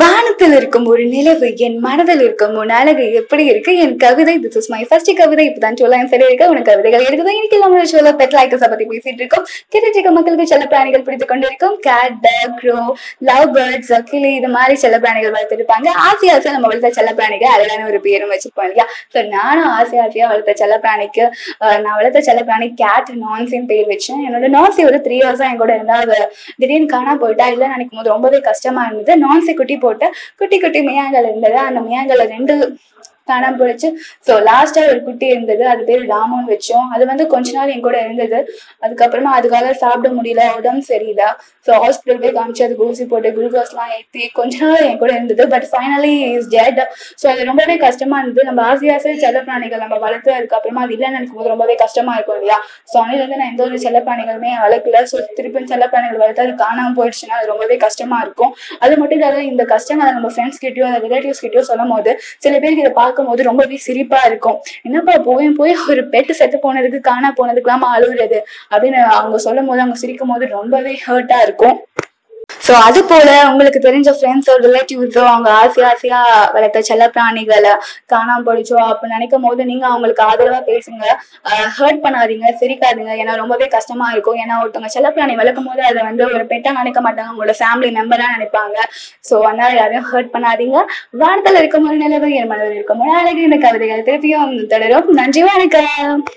வானத்தில் இருக்கும் ஒரு நிலவு என் மனதில் இருக்கும் உன் அழகு எப்படி இருக்கு? என் கவிதை திஸ் இஸ் மை ஃபர்ஸ்ட் கவிதை. இப்பதான் சொல்ல சரி இருக்க உனக்கு கவிதைகள் இருக்குது இன்னைக்கு நம்ம ஷோல பெட் லைக்கர்ஸ் பத்தி பேசிட்டு இருக்கோம். கிட்டத்தட்ட மக்களுக்கு செல்ல பிராணிகள் பிடித்து கொண்டிருக்கும். Cat dog crow love birds கிளி இது மாதிரி செல்ல பிராணிகள் வளர்த்துருப்பாங்க. ஆசை ஆசை நம்ம வளர்த்த செல்ல பிராணிகள் அழகான ஒரு பேரும் வச்சிருப்போம் இல்லையா? ஸோ நானும் ஆசை ஆசையா வளர்த்த செல்ல பிராணிக்கு நான் வளர்த்த செல்ல பிராணி கேட் நான்சின்னு பேர் வச்சேன். என்னோட நான்சி ஒரு த்ரீ இயர்ஸா என் கூட இருந்தா திடீர்னு காணா போயிட்டா இல்லை நினைக்கும் போது ரொம்பவே கஷ்டமா இருந்தது. நான்சி குட்டி போட்டு குட்டி குட்டி மியாங்கள் இருந்தது. அந்த மியாங்களை ரெண்டு காணாம போயிடுச்சு ஸோ லாஸ்டா ஒரு குட்டி இருந்தது. அது பேர் ராமுன்னு வச்சோம். அது வந்து கொஞ்ச நாள் என் கூட இருந்தது. அதுக்கப்புறமா அதுக்காக சாப்பிட முடியல. உடம்பு சரியில்லை. ஸோ ஹாஸ்பிட்டல் போய் காமிச்சு அதுக்கு ஊசி போட்டு குளுக்கோஸ்லாம் ஏற்றி கொஞ்ச நாள் என் கூட இருந்தது. But finally is dead so அது ரொம்பவே கஷ்டமா இருந்தது. நம்ம ஆசை செல்ல செல்லப்பிராணிகள் நம்ம வளர்த்து அதுக்கப்புறமா அது இல்லைன்னு நினைக்கும் போது ரொம்பவே கஷ்டமா இருக்கும் இல்லையா? ஸோ வந்து நான் எந்த ஒரு செல்லப்பிராணிகளுமே வளர்க்கல ஸோ திருப்பி செல்லப்பிராணிகள் வளர்த்து அது காணாமல் போயிடுச்சுன்னா அது ரொம்பவே கஷ்டமா இருக்கும். அது மட்டும் இல்லாத இந்த கஷ்டங்களை நம்ம ஃப்ரெண்ட்ஸ் கிட்டயோ ரிலேட்டிவ்ஸ் கிட்டயோ சொல்லும் போது சில பேருக்கு இதை பார்க்கும்போது ரொம்பவே சிரிப்பா இருக்கும். என்னப்பா போய் போய் ஒரு பெட்டு செத்து போனதுக்கு காணா போனதுக்கெல்லாம் அழுகுறது அப்படின்னு அவங்க சொல்லும் போது அவங்க சிரிக்கும் போது ரொம்பவே ஹர்ட்டா இருக்கும். ஸோ அது போல உங்களுக்கு தெரிஞ்ச ஃப்ரெண்ட்ஸோ ரிலேட்டிவ்ஸோ அவங்க ஆசை ஆசையா வளர்த்த செல்ல பிராணிகளை காணாம போயிடுச்சோ அப்ப நினைக்கும் போது நீங்க அவங்களுக்கு ஆதரவா பேசுங்க. ஹர்ட் பண்ணாதீங்க சிரிக்காதீங்க. ஏன்னா ரொம்பவே கஷ்டமா இருக்கும். ஏன்னா ஒருத்தவங்க செல்ல பிராணி வளர்க்கும் போது அதை வந்து ஒரு பெட்டா நினைக்க மாட்டாங்க. உங்களோட ஃபேமிலி மெம்பரா நினைப்பாங்க. ஸோ அதனால யாரையும் ஹர்ட் பண்ணாதீங்க. வானத்தில் இருக்கும் ஒரு நிலவு என் மனதில் இருக்கும். ஒரு அழகு இந்த கவிதைகள் திருப்பியும் தொடரும். நன்றி வணக்கம்.